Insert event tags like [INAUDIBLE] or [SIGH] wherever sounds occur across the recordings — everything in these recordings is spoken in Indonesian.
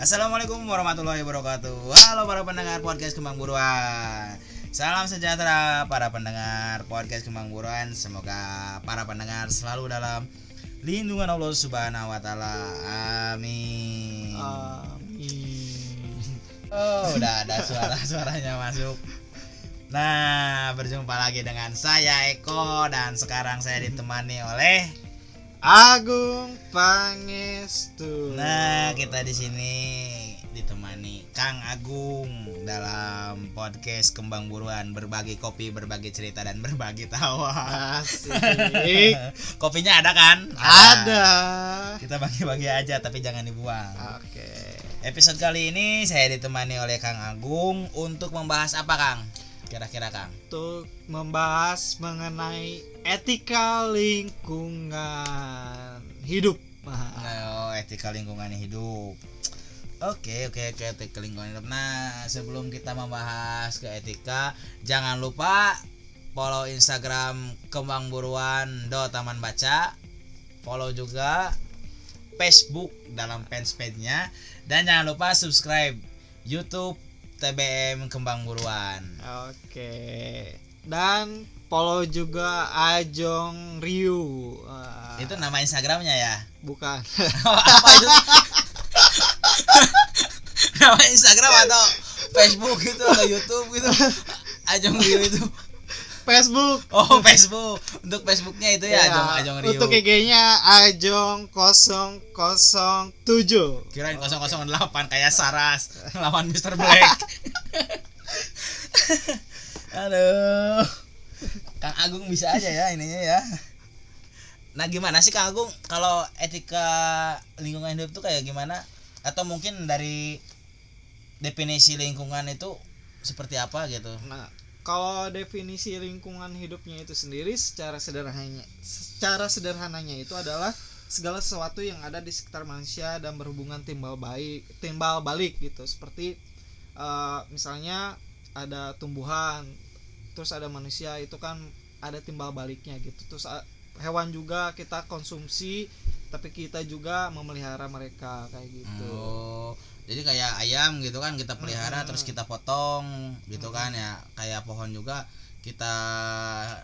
Assalamualaikum warahmatullahi wabarakatuh Halo para pendengar podcast Kembang Buruan Salam sejahtera para pendengar podcast Kembang Buruan Semoga para pendengar selalu dalam lindungan Allah Subhanahu wa taala. Amin. Amin. Oh, udah ada suara-suaranya masuk. Nah, berjumpa lagi dengan saya Eko dan sekarang saya ditemani oleh Agung Pangestu. Nah, kita di sini ditemani Kang Agung dalam podcast Kembang Buruan berbagi kopi, berbagi cerita dan berbagi tawa. Asik. [LAUGHS] Kopinya ada kan? Ada. Kita bagi-bagi aja tapi jangan dibuang. Oke. Episode kali ini saya ditemani oleh Kang Agung untuk membahas apa Kang? Kira-kira Kang? Untuk membahas mengenai etika lingkungan hidup. Nah, oh, etika lingkungan hidup. Oke, oke, oke, etika lingkungan hidup. Nah, sebelum kita membahas ke etika, jangan lupa follow Instagram Kembang Buruan do Taman Baca. Follow juga Facebook dalam fanspage-nya dan jangan lupa subscribe YouTube TBM Kembang Buruan. Oke. Dan follow juga Ajong Ryu. Ah, Itu nama Instagramnya ya? bukan. [LAUGHS] apa itu [LAUGHS] nama Instagram atau Facebook gitu atau YouTube gitu [LAUGHS] Ajong Rio itu Facebook. oh [LAUGHS] Facebook. Untuk Facebooknya itu ya, Ya, Ajong Ajong Rio Untuk IG-nya Ajong 007. kirain 008 kayak Saras lawan Mr. Black. [LAUGHS] Aduh. Kang Agung bisa aja ya ininya ya. Nah gimana sih Kang Agung? Kalau etika lingkungan hidup tuh kayak gimana? Atau mungkin dari definisi lingkungan itu seperti apa gitu? Nah, kalau definisi lingkungan hidupnya itu sendiri secara sederhananya secara sederhananya itu adalah segala sesuatu yang ada di sekitar manusia dan berhubungan timbal baik timbal balik gitu. Seperti eh, misalnya ada tumbuhan terus ada manusia itu kan ada timbal baliknya gitu. Terus a- hewan juga kita konsumsi tapi kita juga memelihara mereka kayak gitu. Oh, jadi kayak ayam gitu kan kita pelihara Hmm. terus kita potong gitu kan ya. Kayak pohon juga kita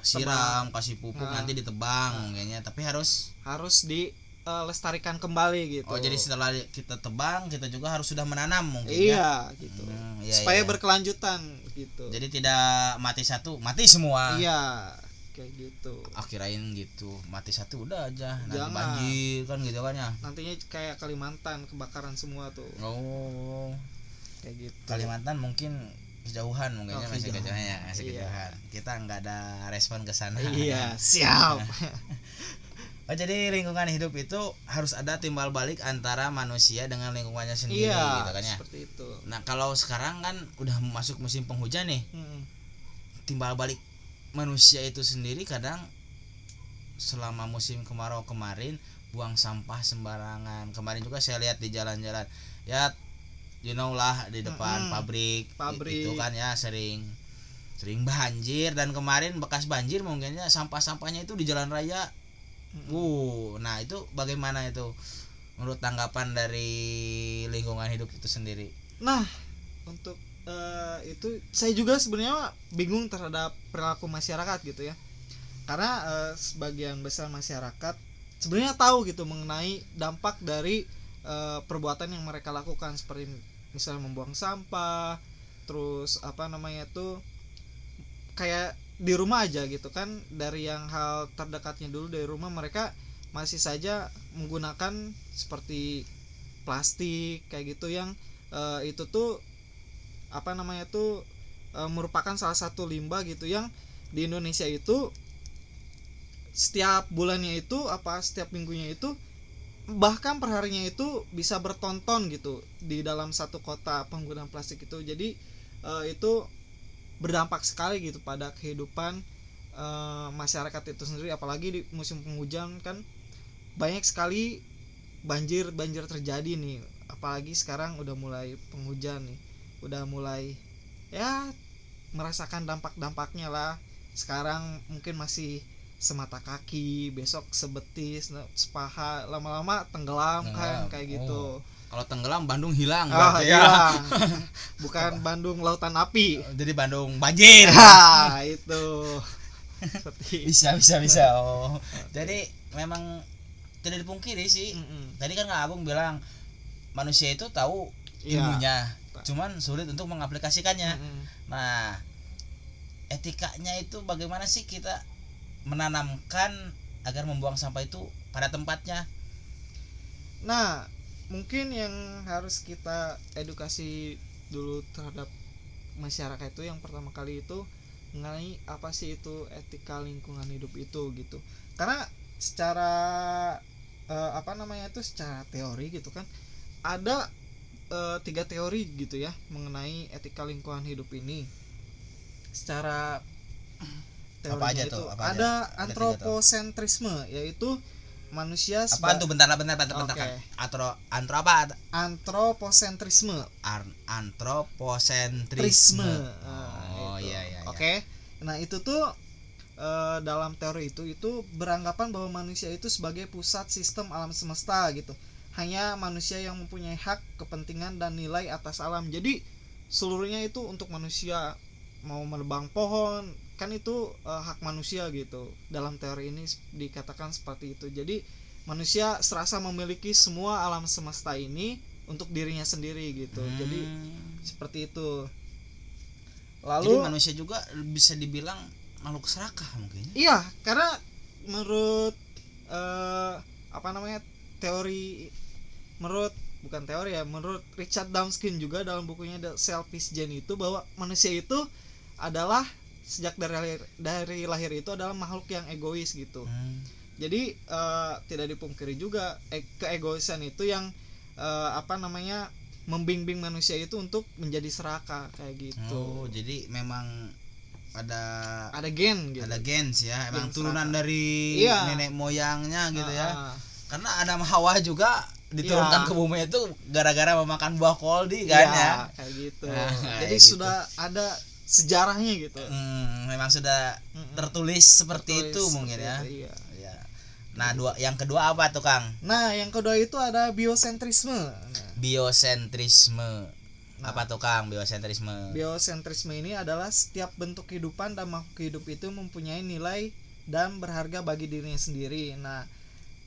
siram, kasih pupuk Nah. nanti ditebang kayaknya. Tapi harus harus dilestarikan kembali gitu oh jadi setelah kita tebang kita juga harus sudah menanam mungkin ya. iya gitu Hmm, iya, supaya iya. berkelanjutan gitu Jadi tidak mati satu, mati semua. iya kayak gitu Akhirain gitu, mati satu udah aja. Nanti Jangan. banjir kan gitu kan ya. nantinya kayak Kalimantan kebakaran semua tuh Oh, kayak gitu Kalimantan mungkin kejauhan mungkinnya Oh, masih kejauhan. ya masih Iya. kejauhan kita nggak ada respon ke sana iya [LAUGHS] siap [LAUGHS] oh jadi lingkungan hidup itu harus ada timbal balik antara manusia dengan lingkungannya sendiri iya gitu kan ya seperti itu nah kalau sekarang kan udah masuk musim penghujan nih Mm-mm. timbal balik manusia itu sendiri kadang selama musim kemarau kemarin buang sampah sembarangan. Kemarin juga saya lihat di jalan-jalan. Ya you know lah di depan Mm-mm. pabrik. Pabrik. itu kan ya sering sering banjir. Dan kemarin bekas banjir mungkinnya sampah-sampahnya itu di jalan raya. Mm-mm. Wuh, nah itu bagaimana itu? Menurut tanggapan dari lingkungan hidup itu sendiri? Nah untuk eh, itu saya juga sebenarnya bingung terhadap perilaku masyarakat gitu ya. Karena eh, sebagian besar masyarakat sebenarnya tahu gitu mengenai dampak dari eh, perbuatan yang mereka lakukan. Seperti misalnya membuang sampah terus apa namanya tuh kayak di rumah aja gitu kan. Dari yang hal terdekatnya dulu dari rumah mereka masih saja menggunakan seperti plastik kayak gitu yang eh, itu tuh apa namanya tuh eh, merupakan salah satu limbah gitu yang di Indonesia itu setiap bulannya itu apa setiap minggunya itu bahkan perharinya itu bisa bertonton gitu di dalam satu kota penggunaan plastik itu. Jadi eh, itu berdampak sekali gitu pada kehidupan eh, masyarakat itu sendiri. Apalagi di musim penghujan kan banyak sekali banjir banjir terjadi nih. Apalagi sekarang udah mulai penghujan nih udah mulai ya merasakan dampak-dampaknya lah sekarang mungkin masih semata kaki besok sebetis sepaha lama-lama tenggelam kan Tenggelam. kayak Oh. gitu kalau tenggelam Bandung hilang berarti ya. hilang. [LAUGHS] Bukan Bandung lautan api. Jadi Bandung banjir. [LAUGHS] Ah, itu. Seperti [LAUGHS] bisa bisa bisa. Oh. Jadi memang tidak dipungkiri sih. Mm-mm. Tadi kan Kak Agung bilang manusia itu tahu Iya. ilmunya, cuman sulit untuk mengaplikasikannya. Mm-mm. Nah, etikanya itu bagaimana sih kita menanamkan agar membuang sampah itu pada tempatnya? Nah, mungkin yang harus kita edukasi dulu terhadap masyarakat itu yang pertama kali itu mengenai apa sih itu etika lingkungan hidup itu gitu. Karena secara eh, apa namanya itu secara teori gitu kan ada eh, tiga teori gitu ya mengenai etika lingkungan hidup ini. Secara teorinya aja itu tuh? Apa aja? ada tuh. antroposentrisme yaitu manusia seba- tuh bentar bentar bentar bentar Oke. kan? Antro antro apa? antroposentrisme Ar- antropocentrisme. prisme Oh iya iya. iya. oke nah itu tuh eh, dalam teori itu itu beranggapan bahwa manusia itu sebagai pusat sistem alam semesta gitu hanya manusia yang mempunyai hak kepentingan dan nilai atas alam. Jadi seluruhnya itu untuk manusia. Mau menebang pohon kan itu eh, hak manusia gitu. Dalam teori ini dikatakan seperti itu. Jadi manusia serasa memiliki semua alam semesta ini untuk dirinya sendiri gitu. Jadi Hmm. seperti itu. Jadi lalu manusia juga bisa dibilang makhluk serakah mungkin. iya karena menurut eh, apa namanya teori menurut bukan teori ya menurut Richard Dawkins juga dalam bukunya The Selfish Gene itu bahwa manusia itu adalah sejak dari lahir, dari lahir itu adalah makhluk yang egois gitu Hmm. jadi eh, tidak dipungkiri juga e- keegoisan itu yang eh, apa namanya membimbing manusia itu untuk menjadi serakah kayak gitu Oh, jadi memang ada ada gen gitu ada gens ya, emang Gens turunan serakah. dari Iya. nenek moyangnya gitu ya. Ah, ah. Karena Adam Hawa juga diturunkan Iya. ke bumi itu gara-gara memakan buah koldi kan Iya, ya. kayak gitu. Nah, Jadi kayak gitu. sudah ada sejarahnya gitu. Hmm, memang sudah tertulis seperti Tertulis itu mungkin seperti ya. itu, iya. Iya. Nah, dua yang kedua apa tuh, Kang? Nah, yang kedua itu ada biosentrisme. Nah, Biosentrisme. Nah. Apa tuh, Kang? Biosentrisme. biosentrisme ini adalah setiap bentuk kehidupan dan makhluk hidup itu mempunyai nilai dan berharga bagi dirinya sendiri. Nah,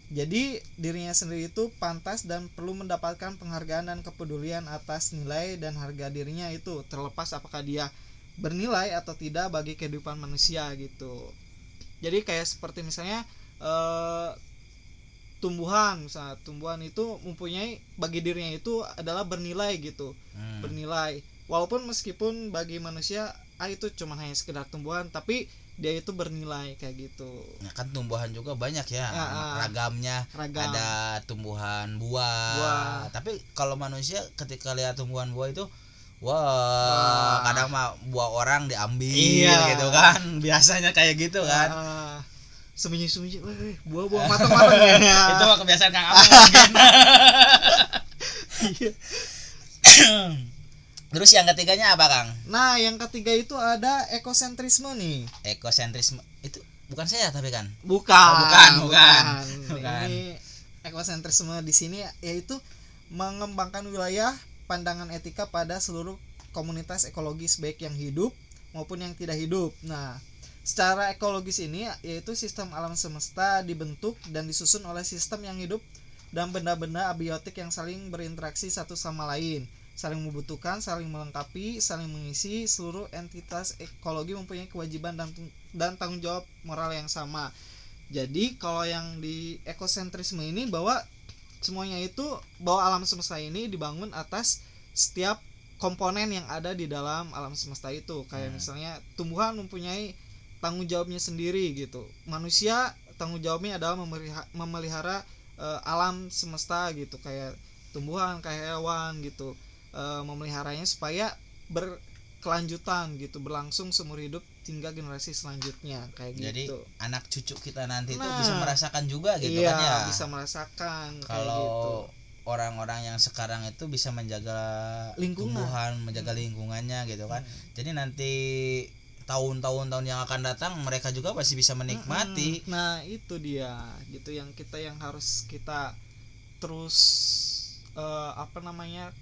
jadi dirinya sendiri itu pantas dan perlu mendapatkan penghargaan dan kepedulian atas nilai dan harga dirinya itu terlepas apakah dia bernilai atau tidak bagi kehidupan manusia gitu. Jadi kayak seperti misalnya eh, tumbuhan, misalnya tumbuhan itu mempunyai bagi dirinya itu adalah bernilai gitu Hmm. bernilai walaupun meskipun bagi manusia ah itu cuma hanya sekedar tumbuhan tapi dia itu bernilai kayak gitu Ya kan tumbuhan juga banyak ya, Ya, ragamnya. ragam Ada tumbuhan buah. Buah. Tapi kalau manusia ketika lihat tumbuhan buah itu wah, Wah. kadang mah buah orang diambil Iya. gitu kan. [LAUGHS] Biasanya kayak gitu kan. Ah, sembunyi-sembunyi weh, weh, buah-buah [LAUGHS] matang-matang ya Itu mah kebiasaan Kang Abang. [LAUGHS] Terus yang ketiganya apa, Kang? nah yang ketiga itu ada ekosentrisme nih Ekosentrisme itu bukan saya tapi kan. bukan Oh, bukan, bukan. Bukan. ini ekosentrisme di sini yaitu mengembangkan wilayah pandangan etika pada seluruh komunitas ekologis baik yang hidup maupun yang tidak hidup. Nah, secara ekologis ini yaitu sistem alam semesta dibentuk dan disusun oleh sistem yang hidup dan benda-benda abiotik yang saling berinteraksi satu sama lain, saling membutuhkan, saling melengkapi, saling mengisi. Seluruh entitas ekologi mempunyai kewajiban dan dan tanggung jawab moral yang sama. Jadi kalau yang di ekosentrisme ini bahwa semuanya itu bahwa alam semesta ini dibangun atas setiap komponen yang ada di dalam alam semesta itu kayak Hmm. misalnya tumbuhan mempunyai tanggung jawabnya sendiri gitu manusia tanggung jawabnya adalah memelihara, memelihara eh, alam semesta gitu kayak tumbuhan kayak hewan gitu eh, memeliharanya supaya berkelanjutan gitu berlangsung seumur hidup hingga generasi selanjutnya kayak Jadi gitu anak cucu kita nanti tuh Nah. bisa merasakan juga gitu iya kan ya. bisa merasakan kayak Kalau gitu orang-orang yang sekarang itu bisa menjaga Lingkungan. tumbuhan, menjaga lingkungannya gitu kan. Hmm. Jadi nanti tahun-tahun tahun yang akan datang mereka juga masih bisa menikmati. Mm-mm. Nah, itu dia gitu yang kita yang harus kita terus eh, apa namanya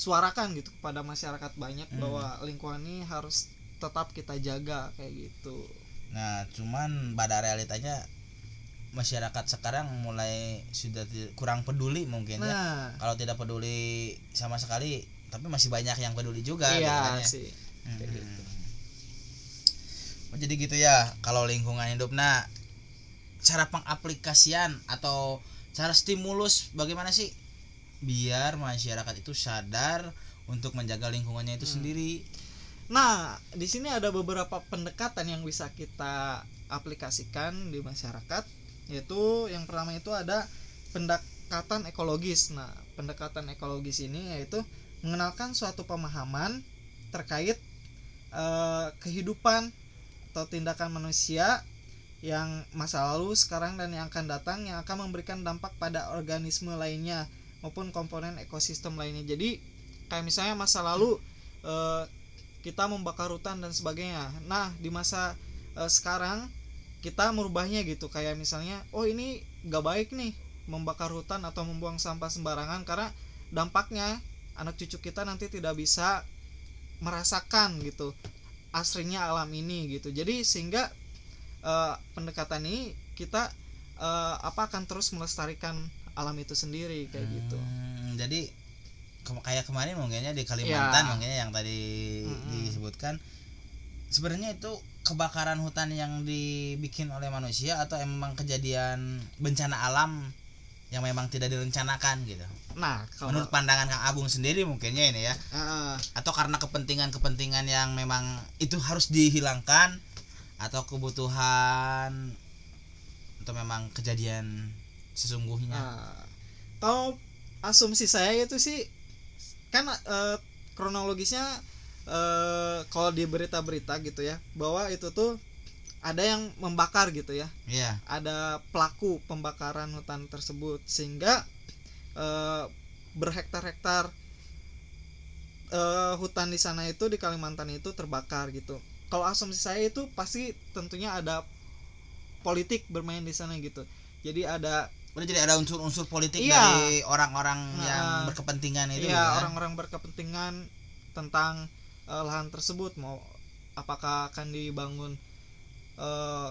suarakan gitu kepada masyarakat banyak Hmm. bahwa lingkungan ini harus tetap kita jaga kayak gitu Nah, cuman pada realitanya masyarakat sekarang mulai sudah kurang peduli mungkin ya. nah Kalau tidak peduli sama sekali, tapi masih banyak yang peduli juga gitu iya kan ya. sih kayak Hmm. gitu. Oh, jadi gitu ya kalau lingkungan hidup nah cara pengaplikasian atau cara stimulus bagaimana sih biar masyarakat itu sadar untuk menjaga lingkungannya itu Hmm. sendiri Nah, di sini ada beberapa pendekatan yang bisa kita aplikasikan di masyarakat, yaitu yang pertama itu ada pendekatan ekologis. Nah, pendekatan ekologis ini yaitu mengenalkan suatu pemahaman terkait eh, kehidupan atau tindakan manusia yang masa lalu, sekarang dan yang akan datang yang akan memberikan dampak pada organisme lainnya maupun komponen ekosistem lainnya. Jadi kayak misalnya masa lalu eh, kita membakar hutan dan sebagainya. Nah, di masa eh, sekarang kita merubahnya gitu kayak misalnya, oh ini gak baik nih membakar hutan atau membuang sampah sembarangan karena dampaknya anak cucu kita nanti tidak bisa merasakan gitu aslinya alam ini gitu. Jadi sehingga eh, pendekatan ini kita eh, apa akan terus melestarikan alam itu sendiri kayak gitu. Hmm, jadi ke- kayak kemarin mungkinnya di Kalimantan Ya. mungkinnya yang tadi Mm-mm. disebutkan sebenarnya itu kebakaran hutan yang dibikin oleh manusia atau emang kejadian bencana alam yang memang tidak direncanakan gitu Nah, kalau menurut pandangan Kang Agung sendiri mungkinnya ini ya eh, atau karena kepentingan-kepentingan yang memang itu harus dihilangkan atau kebutuhan atau memang kejadian sesungguhnya. Nah, kalau asumsi saya itu sih kan eh, kronologisnya eh, kalau di berita-berita gitu ya bahwa itu tuh ada yang membakar gitu ya. Iya. Ada pelaku pembakaran hutan tersebut sehingga eh, berhektar-hektar eh, hutan di sana itu di Kalimantan itu terbakar gitu. Kalau asumsi saya itu pasti tentunya ada politik bermain di sana gitu. Jadi ada Udah jadi ada unsur-unsur politik Iya. dari orang-orang Nah, yang berkepentingan itu Iya, ya. orang-orang berkepentingan tentang eh, lahan tersebut mau apakah akan dibangun eh,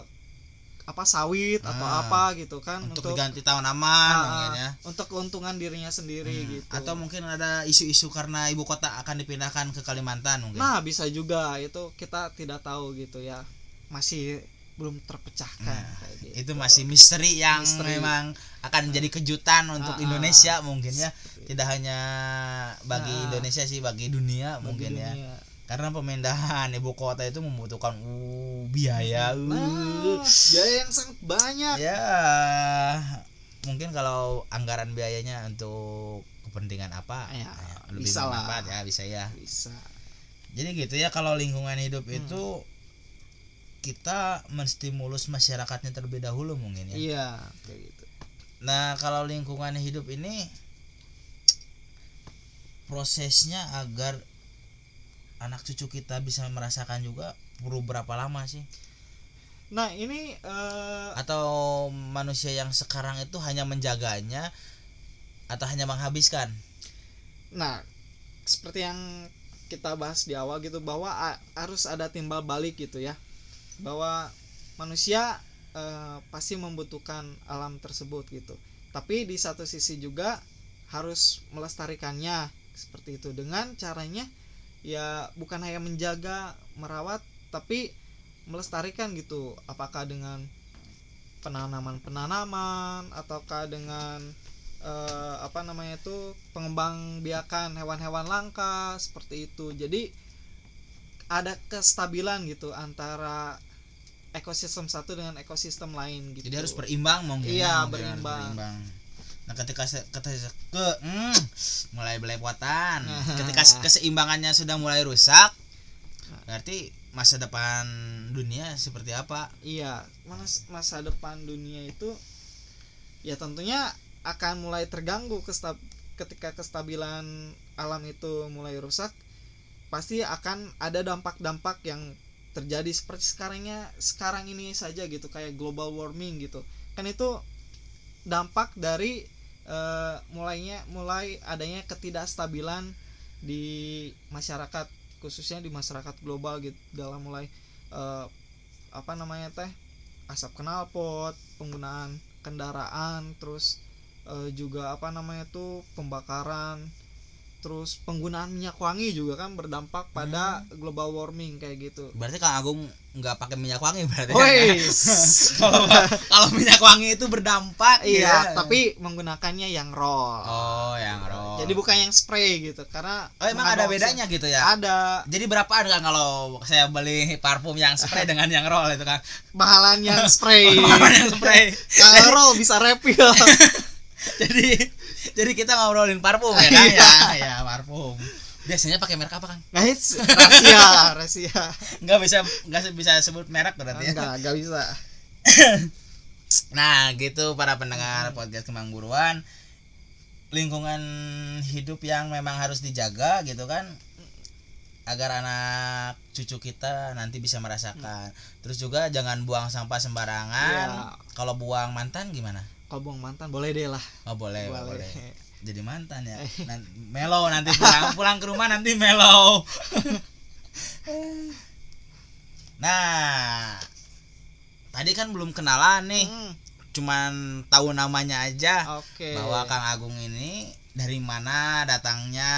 apa sawit atau Ah, apa gitu kan untuk, diganti tanaman mungkin ya. untuk keuntungan dirinya sendiri Hmm, gitu. Atau mungkin ada isu-isu karena ibu kota akan dipindahkan ke Kalimantan mungkin. Nah, bisa juga itu kita tidak tahu gitu ya. Masih belum terpecahkan Nah, kayak gitu. itu masih misteri yang Misteri. memang akan menjadi kejutan untuk Ah, ah. Indonesia mungkin ya. Tidak hanya bagi Ah. Indonesia sih, bagi dunia bagi mungkin ya. dunia. Karena pemindahan ibu kota itu membutuhkan uh, biaya. Nah, Uh. biaya yang sangat banyak. ya mungkin kalau anggaran biayanya untuk kepentingan apa Ya, lebih bisa lah. ya bisa ya Bisa. jadi gitu ya kalau lingkungan hidup Hmm. itu kita menstimulus masyarakatnya terlebih dahulu mungkin ya Iya, kayak gitu. nah kalau lingkungan hidup ini prosesnya agar anak cucu kita bisa merasakan juga perlu berapa lama sih Nah, ini eh, atau manusia yang sekarang itu hanya menjaganya atau hanya menghabiskan Nah, seperti yang kita bahas di awal gitu bahwa harus ada timbal balik gitu ya. Bahwa manusia eh, pasti membutuhkan alam tersebut gitu. Tapi di satu sisi juga harus melestarikannya seperti itu dengan caranya ya bukan hanya menjaga, merawat tapi melestarikan gitu. Apakah dengan penanaman-penanaman ataukah dengan eh, apa namanya itu pengembang biakan hewan-hewan langka seperti itu jadi ada kestabilan gitu antara ekosistem satu dengan ekosistem lain gitu. Jadi harus berimbang mungkin Iya, ya, berimbang. nah ketika se- ketika ke hmm, mulai belepotan. [LAUGHS] Ketika se- keseimbangannya sudah mulai rusak berarti masa depan dunia seperti apa? Iya mas- masa depan dunia itu ya tentunya akan mulai terganggu kestab- ketika kestabilan alam itu mulai rusak pasti akan ada dampak-dampak yang terjadi seperti sekarangnya sekarang ini saja gitu kayak global warming gitu. Kan itu dampak dari eh, mulainya mulai adanya ketidakstabilan di masyarakat khususnya di masyarakat global gitu dalam mulai eh, apa namanya teh asap knalpot penggunaan kendaraan terus eh, juga apa namanya tuh pembakaran terus penggunaan minyak wangi juga kan berdampak pada global warming kayak gitu. Berarti kang Agung nggak pakai minyak wangi berarti Wes. [LAUGHS] kalau kalau minyak wangi itu berdampak iya ya. tapi menggunakannya yang raw. Oh yang roll jadi bukan yang spray gitu karena oh emang ada bedanya gitu ya? Ada. Jadi berapaan kan kalau saya beli parfum yang spray [LAUGHS] dengan yang roll itu kan bahalan yang [LAUGHS] spray. Parfum yang spray. Kalau raw bisa refill. Jadi [LAUGHS] jadi kita ngobrolin parfum ya kan ya? Ya parfum. Biasanya pakai merek apa kan guys rahasia rahasia nggak bisa nggak bisa sebut merek berarti ya? Enggak enggak bisa. [LAUGHS] Nah gitu para pendengar podcast kembang buruan. Lingkungan hidup yang memang harus dijaga gitu kan? Agar anak cucu kita nanti bisa merasakan. Terus juga jangan buang sampah sembarangan. Iya. kalau buang mantan gimana buang mantan boleh deh lah. Oh boleh boleh, boleh. [LAUGHS] jadi mantan ya? Nan- melo nanti pulang [LAUGHS] pulang ke rumah nanti melo [LAUGHS] nah tadi kan belum kenalan nih. Hmm, cuman tahu namanya aja. Oke. Bahwa Kang Agung ini dari mana datangnya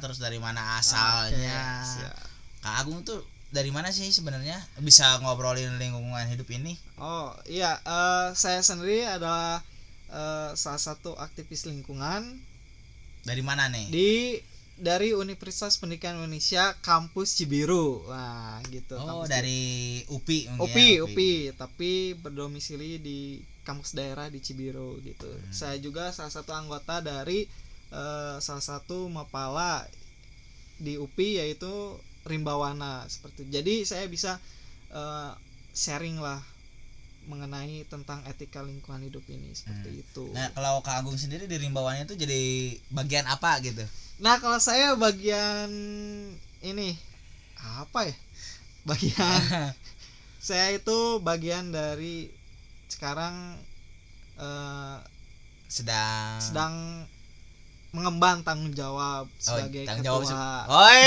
terus dari mana asalnya Oke, siap. Kang Agung tuh dari mana sih sebenarnya bisa ngobrolin lingkungan hidup ini Oh iya, eh, saya sendiri adalah eh, salah satu aktivis lingkungan dari mana nih di dari Universitas Pendidikan Indonesia kampus Cibiru, nah gitu. oh kampus dari UPI mungkin UPI, ya, UPI, tapi berdomisili di kampus daerah di Cibiru gitu. Hmm. Saya juga salah satu anggota dari eh, salah satu mapala di UPI yaitu Rimbawana seperti. itu. Jadi saya bisa eh, sharing lah mengenai tentang etika lingkungan hidup ini seperti itu. Nah kalau Kang Agung sendiri di rimbawannya itu jadi bagian apa gitu Nah, kalau saya bagian ini apa ya? [LAUGHS] Bagian [LAUGHS] saya itu bagian dari sekarang eh, sedang sedang mengemban tanggung jawab oh, sebagai tanggung jawab ketua. se- Oi,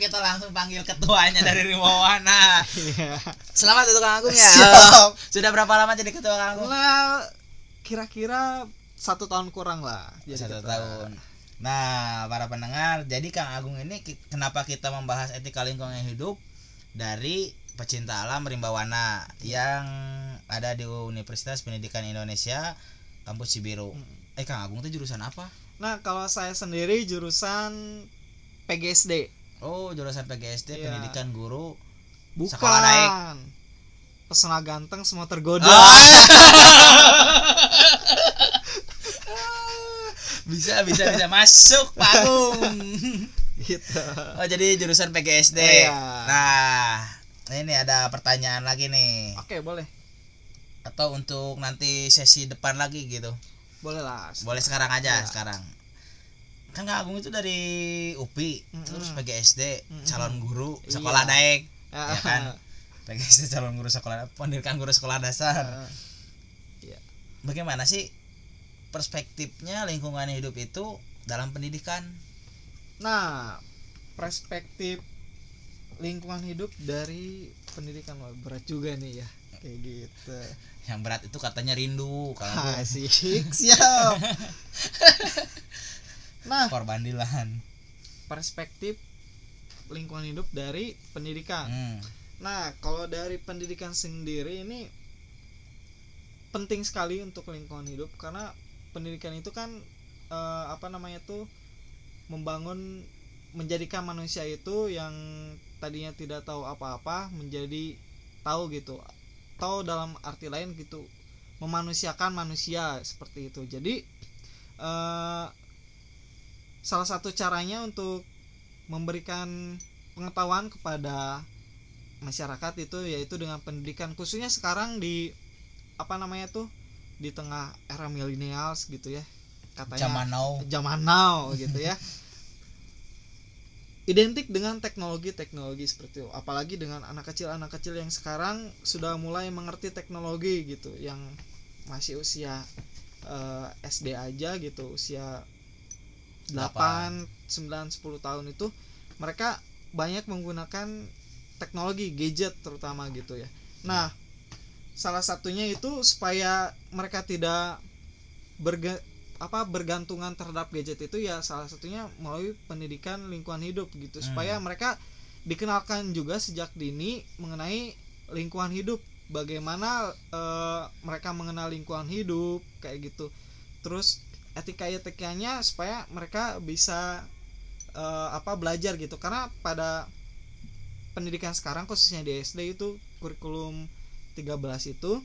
kita langsung panggil ketuanya dari Rimbawana. Iya. Selamat untuk Kang Agung ya. Siap. Sudah berapa lama jadi ketua Kang Agung? Nah, kira-kira satu tahun kurang lah. jadi satu ketua. tahun. Nah, para pendengar, jadi Kang Agung ini kenapa kita membahas etika lingkungan hidup dari pecinta alam Rimbawana yang ada di Universitas Pendidikan Indonesia kampus Cibiru. Hmm. Eh Kang Agung itu jurusan apa? Nah, kalau saya sendiri jurusan PGSD. Oh, jurusan PGSD Iya. Pendidikan Guru. Bukan. Sekolah naik. Pesona ganteng semua tergoda. [LAUGHS] bisa bisa bisa masuk Pak Agung. [LAUGHS] gitu. Oh, jadi jurusan PGSD. Iya. Nah, ini ada pertanyaan lagi nih. Oke, boleh. Atau untuk nanti sesi depan lagi gitu. Boleh lah. Boleh sekarang aja, Iya. sekarang. Kan Kang Agung itu dari UPI, Mm-mm. terus PGSD, Mm-mm. calon guru sekolah Iya. daek, Ya, ya kan? PGSD calon guru sekolah pendidikan guru sekolah dasar. Iya. Bagaimana sih perspektifnya lingkungan hidup itu dalam pendidikan? Nah, perspektif lingkungan hidup dari pendidikan berat juga nih ya. Kayak gitu. Yang berat itu katanya rindu, kalau Ah, Asik, [LAUGHS] siap. nah, korban dilan. perspektif lingkungan hidup dari pendidikan. Hmm. Nah, kalau dari pendidikan sendiri ini penting sekali untuk lingkungan hidup karena pendidikan itu kan eh, apa namanya tuh membangun menjadikan manusia itu yang tadinya tidak tahu apa-apa menjadi tahu gitu. Tahu dalam arti lain gitu memanusiakan manusia seperti itu. Jadi eh, salah satu caranya untuk memberikan pengetahuan kepada masyarakat itu yaitu dengan pendidikan khususnya sekarang di apa namanya tuh di tengah era millennials gitu ya katanya Zaman now. zaman now gitu ya [LAUGHS] identik dengan teknologi-teknologi seperti itu apalagi dengan anak kecil anak kecil yang sekarang sudah mulai mengerti teknologi gitu yang masih usia eh, SD aja gitu usia 8 Delapan. 9 10 tahun itu mereka banyak menggunakan teknologi gadget terutama gitu ya. Nah, salah satunya itu supaya mereka tidak berga, apa bergantungan terhadap gadget itu ya salah satunya melalui pendidikan lingkungan hidup gitu. Hmm. supaya mereka dikenalkan juga sejak dini mengenai lingkungan hidup. Bagaimana eh, mereka mengenal lingkungan hidup kayak gitu. Terus etika etikanya supaya mereka bisa eh, apa belajar gitu. Karena pada pendidikan sekarang khususnya di SD itu kurikulum 13 itu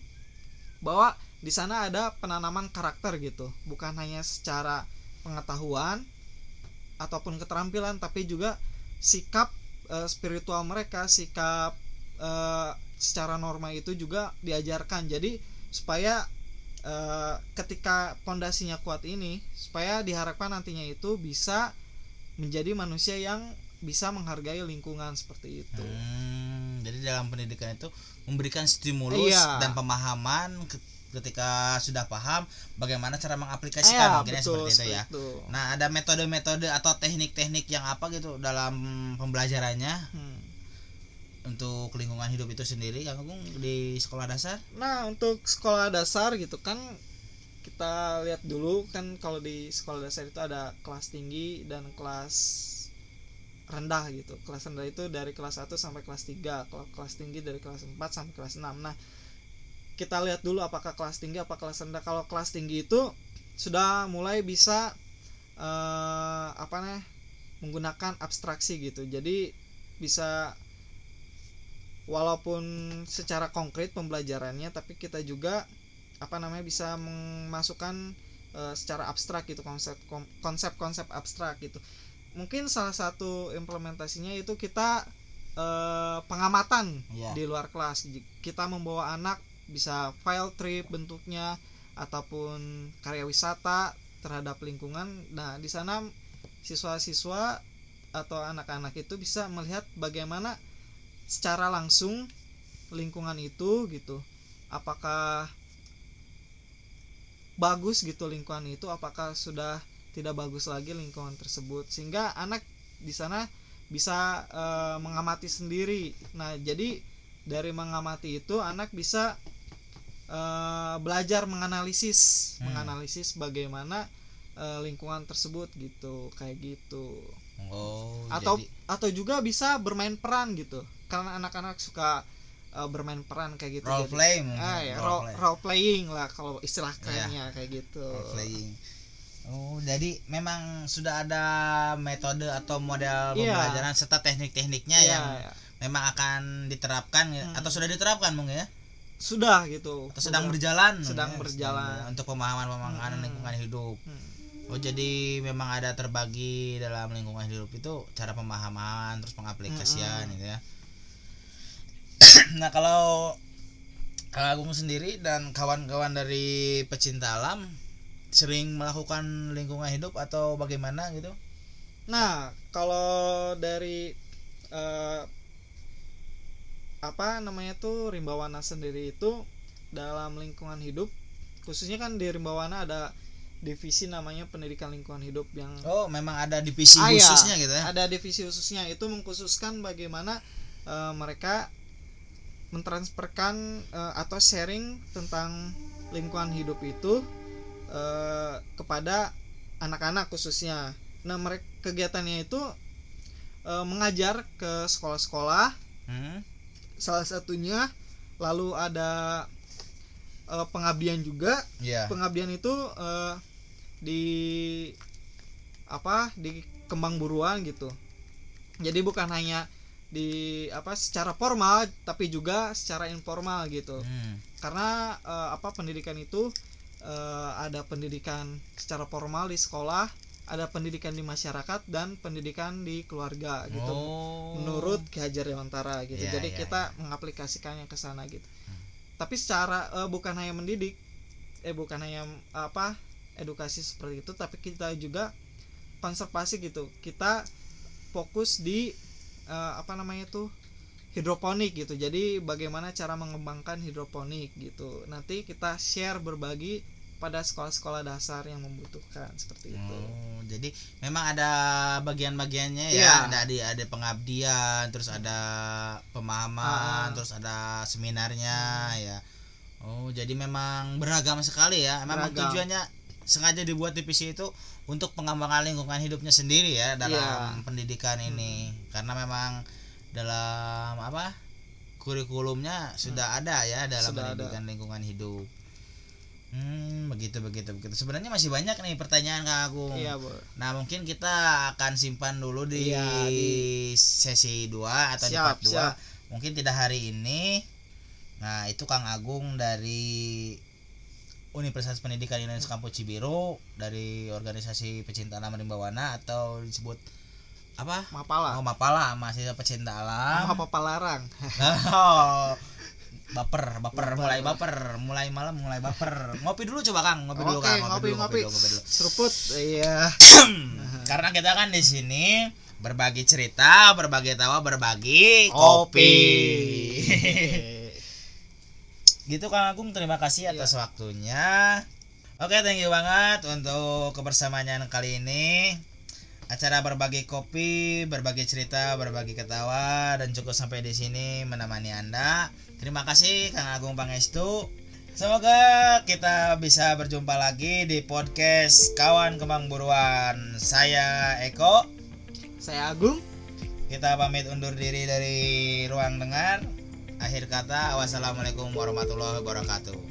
bahwa di sana ada penanaman karakter gitu. Bukan hanya secara pengetahuan ataupun keterampilan tapi juga sikap eh, spiritual mereka sikap eh, secara norma itu juga diajarkan. Jadi supaya eh, ketika pondasinya kuat ini supaya diharapkan nantinya itu bisa menjadi manusia yang bisa menghargai lingkungan seperti itu. Hmm, jadi dalam pendidikan itu memberikan stimulus Iya. dan pemahaman ke- ketika sudah paham bagaimana cara mengaplikasikan Ya, mungkin ya betul, seperti itu ya. itu. Nah, ada metode-metode atau teknik-teknik yang apa gitu dalam pembelajarannya Hmm. untuk lingkungan hidup itu sendiri Kang Agung di sekolah dasar? Nah, untuk sekolah dasar gitu kan kita lihat dulu kan kalau di sekolah dasar itu ada kelas tinggi dan kelas rendah gitu. Kelas rendah itu dari kelas 1 sampai kelas 3, kalau kelas tinggi dari kelas 4 sampai kelas 6. Nah, kita lihat dulu apakah kelas tinggi apa kelas rendah. Kalau kelas tinggi itu sudah mulai bisa eh apa nih menggunakan abstraksi gitu. Jadi bisa walaupun secara konkret pembelajarannya tapi kita juga apa namanya bisa memasukkan eh, secara abstrak gitu konsep kom- konsep-konsep abstrak gitu mungkin salah satu implementasinya itu kita eh, pengamatan Iya. di luar kelas kita membawa anak bisa file trip bentuknya ataupun karya wisata terhadap lingkungan. Nah di sana siswa-siswa atau anak-anak itu bisa melihat bagaimana secara langsung lingkungan itu gitu. Apakah bagus gitu lingkungan itu apakah sudah tidak bagus lagi lingkungan tersebut. Sehingga anak di sana bisa eh, mengamati sendiri. Nah jadi dari mengamati itu anak bisa eh, belajar menganalisis Hmm. menganalisis bagaimana eh, lingkungan tersebut gitu kayak gitu Oh, atau jadi atau juga bisa bermain peran gitu karena anak-anak suka uh, bermain peran kayak gitu role Jadi- play mungkin. ah, ya, role role, play. role playing lah kalau istilah kerennya kayak gitu Role playing. Oh, jadi memang sudah ada metode atau model Iya. pembelajaran serta teknik-tekniknya Iya, yang ya. memang akan diterapkan Hmm. atau sudah diterapkan mungkin ya sudah gitu atau sedang Udah. berjalan Sedang ya, berjalan. untuk pemahaman pemahaman Hmm. lingkungan hidup Hmm. oh jadi memang ada terbagi dalam lingkungan hidup itu cara pemahaman terus pengaplikasian Hmm. gitu ya [COUGHS] nah kalau Kang Agung sendiri dan kawan-kawan dari pecinta alam sering melakukan lingkungan hidup atau bagaimana gitu nah kalau dari eh, apa namanya tuh rimbawana sendiri itu dalam lingkungan hidup khususnya kan di rimbawana ada divisi namanya pendidikan lingkungan hidup yang oh memang ada divisi Ah, iya. khususnya gitu ya ada divisi khususnya itu mengkhususkan bagaimana eh, mereka mentransferkan eh, atau sharing tentang lingkungan hidup itu eh, kepada anak-anak khususnya. Nah, mereka kegiatannya itu mengajar ke sekolah-sekolah Hmm? Salah satunya lalu ada eh, pengabdian juga Iya. pengabdian itu eh, di apa di kembang buruan gitu jadi bukan hanya di apa secara formal tapi juga secara informal gitu Hmm. karena eh, apa pendidikan itu eh, ada pendidikan secara formal di sekolah ada pendidikan di masyarakat dan pendidikan di keluarga gitu Oh. menurut Ki Hajar Dewantara gitu. Iya, Jadi iya, kita mengaplikasikannya ke sana gitu. Hmm. Tapi secara eh, bukan hanya mendidik eh bukan hanya apa edukasi seperti itu tapi kita juga konservasi gitu. Kita fokus di eh, apa namanya tuh hidroponik gitu. Jadi bagaimana cara mengembangkan hidroponik gitu. Nanti kita share berbagi pada sekolah-sekolah dasar yang membutuhkan seperti itu Oh, jadi memang ada bagian-bagiannya ya. Iya. Ada ada ada pengabdian, terus ada Ah. pemahaman, terus ada seminarnya ya. Oh, jadi memang beragam sekali ya. Memang Beragam. tujuannya sengaja dibuat divisi itu untuk pengembangan lingkungan hidupnya sendiri ya dalam Iya. pendidikan ini. Karena memang dalam apa? kurikulumnya sudah ada ya dalam Hmm. Ada. pendidikan lingkungan hidup. Hmm, begitu begitu begitu. Sebenarnya masih banyak nih pertanyaan Kak Agung. iya bu Nah, mungkin kita akan simpan dulu di, Iya, di- sesi 2 atau di Siap, part 2. siap. Mungkin tidak hari ini. Nah, itu Kang Agung dari Universitas Pendidikan Indonesia Kampus Cibiru dari organisasi pecinta alam Rimbawana atau disebut apa? mapala Oh, Mapala, mahasiswa pecinta alam. apa apa larang [LAUGHS] Oh, baper, baper, mulai baper, mulai malam mulai baper. Ngopi dulu coba Kang, ngopi dulu Kang, ngopi dulu, ngopi dulu, ngopi dulu. seruput iya Karena kita kan di sini berbagi cerita, berbagi tawa, berbagi kopi. [LAUGHS] gitu Kang Agung, terima kasih atas waktunya. Oke, thank you banget untuk kebersamaannya kali ini. Acara berbagi kopi, berbagi cerita, berbagi ketawa dan cukup sampai di sini menemani Anda. Terima kasih Kang Agung Pangestu. Semoga kita bisa berjumpa lagi di podcast Kawan Kembang Buruan. Saya Eko. saya Agung Kita pamit undur diri dari ruang dengar. Akhir kata, wassalamualaikum warahmatullahi wabarakatuh.